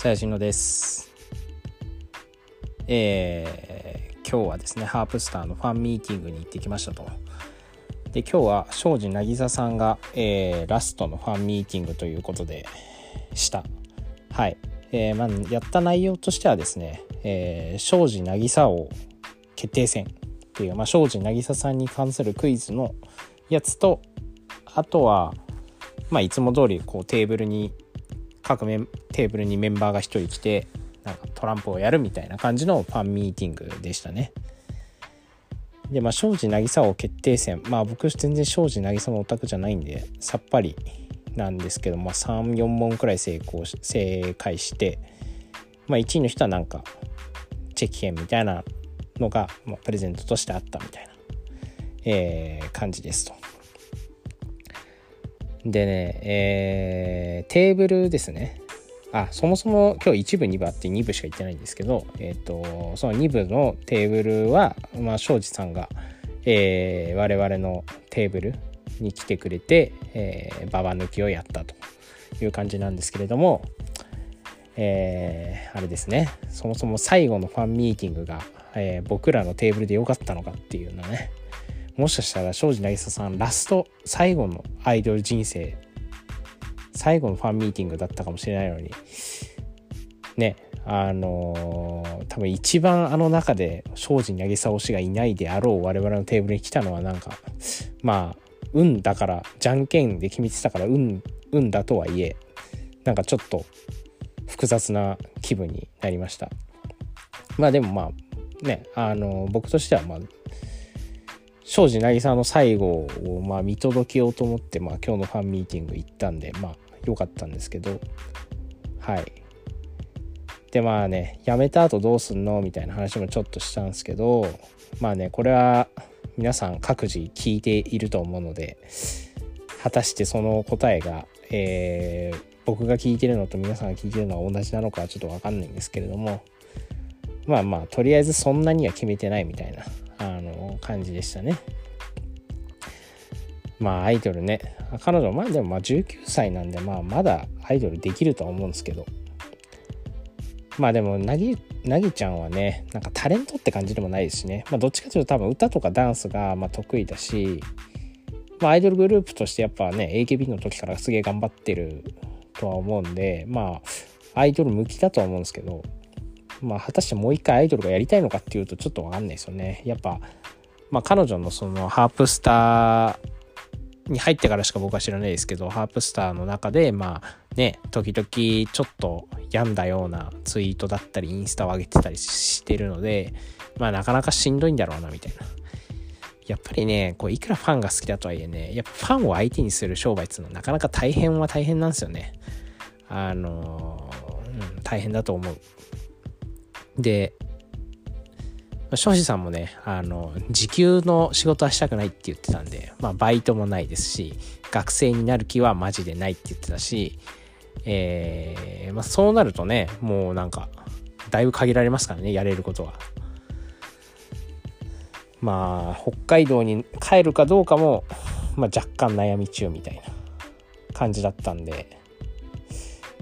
さやしのです。えー今日はですね、ハープスターのファンミーティングに行ってきましたと。で、今日は庄司渚さんが、えーラストのファンミーティングということでした。はい。えーまあ、やった内容としてはですね、えー庄司渚王決定戦っていう、まあ、庄司渚さんに関するクイズのやつと、あとは、まあ、いつも通りこうテーブルに各メテーブルにメンバーが1人来てなんかトランプをやるみたいな感じのファンミーティングでしたね。でまあ庄司渚王決定戦まあ僕全然庄司渚のオタクじゃないんでさっぱりなんですけど、まあ、34問くらい成功し正解して、まあ、1位の人はなんかチェキ券みたいなのが、まあ、プレゼントとしてあったみたいな、えー感じですと。でね、えーテーブルですね。あ、そもそも今日1部2部あって2部しか行ってないんですけど、えっ、と、その2部のテーブルは、まあ、庄司さんが、えー我々のテーブルに来てくれて、えーババ抜きをやったという感じなんですけれども、えーあれですね、そもそも最後のファンミーティングが、えー僕らのテーブルで良かったのかっていうのはね、もしかしたら庄司渚さんラスト最後のアイドル人生最後のファンミーティングだったかもしれないのに。ねあのー多分一番あの中で庄司渚推しがいないであろう我々のテーブルに来たのはなんかまあ運だからじゃんけんで決めてたから運運だとはいえなんかちょっと複雑な気分になりました。まあでもまあねあの僕としてはまあ庄司渚の最後をまあ見届けようと思って、まあ、今日のファンミーティング行ったんでまあ良かったんですけど。はい。でまあね辞めた後どうすんのみたいな話もちょっとしたんですけどまあねこれは皆さん各自聞いていると思うので果たしてその答えが、えー僕が聞いてるのと皆さんが聞いてるのは同じなのかはちょっと分かんないんですけれどもまあまあとりあえずそんなには決めてないみたいな感じでしたね。まあアイドルね。彼女まあでもまあ19歳なんでまあまだアイドルできるとは思うんですけど。まあでもなぎなぎちゃんはねなんかタレントって感じでもないですしね。まあどっちかというと多分歌とかダンスがま得意だしまあアイドルグループとしてやっぱね AKB の時からすげえ頑張ってるとは思うんでまあアイドル向きだとは思うんですけどまあ果たしてもう一回アイドルがやりたいのかっていうとちょっとわかんないですよね。やっぱまあ彼女のそのハープスターに入ってからしか僕は知らないですけどハープスターの中でまあね時々ちょっと病んだようなツイートだったりインスタを上げてたりしてるのでまあなかなかしんどいんだろうなみたいな。やっぱりねこういくらファンが好きだとはいえねやっぱファンを相手にする商売っていうのはなかなか大変は大変なんですよね。あのうん大変だと思う。で庄司さんもねあの時給の仕事はしたくないって言ってたんで、まあ、バイトもないですし学生になる気はマジでないって言ってたし、えーまあ、そうなるとねもうなんかだいぶ限られますからねやれることは。まあ北海道に帰るかどうかも、まあ、若干悩み中みたいな感じだったんで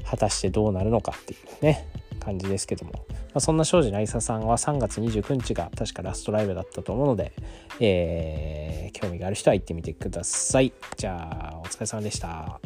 果たしてどうなるのかっていうね感じですけども、あ、そんな庄司渚さんは3月29日が確かラストライブだったと思うので、えー興味がある人は行ってみてください。じゃあお疲れ様でした。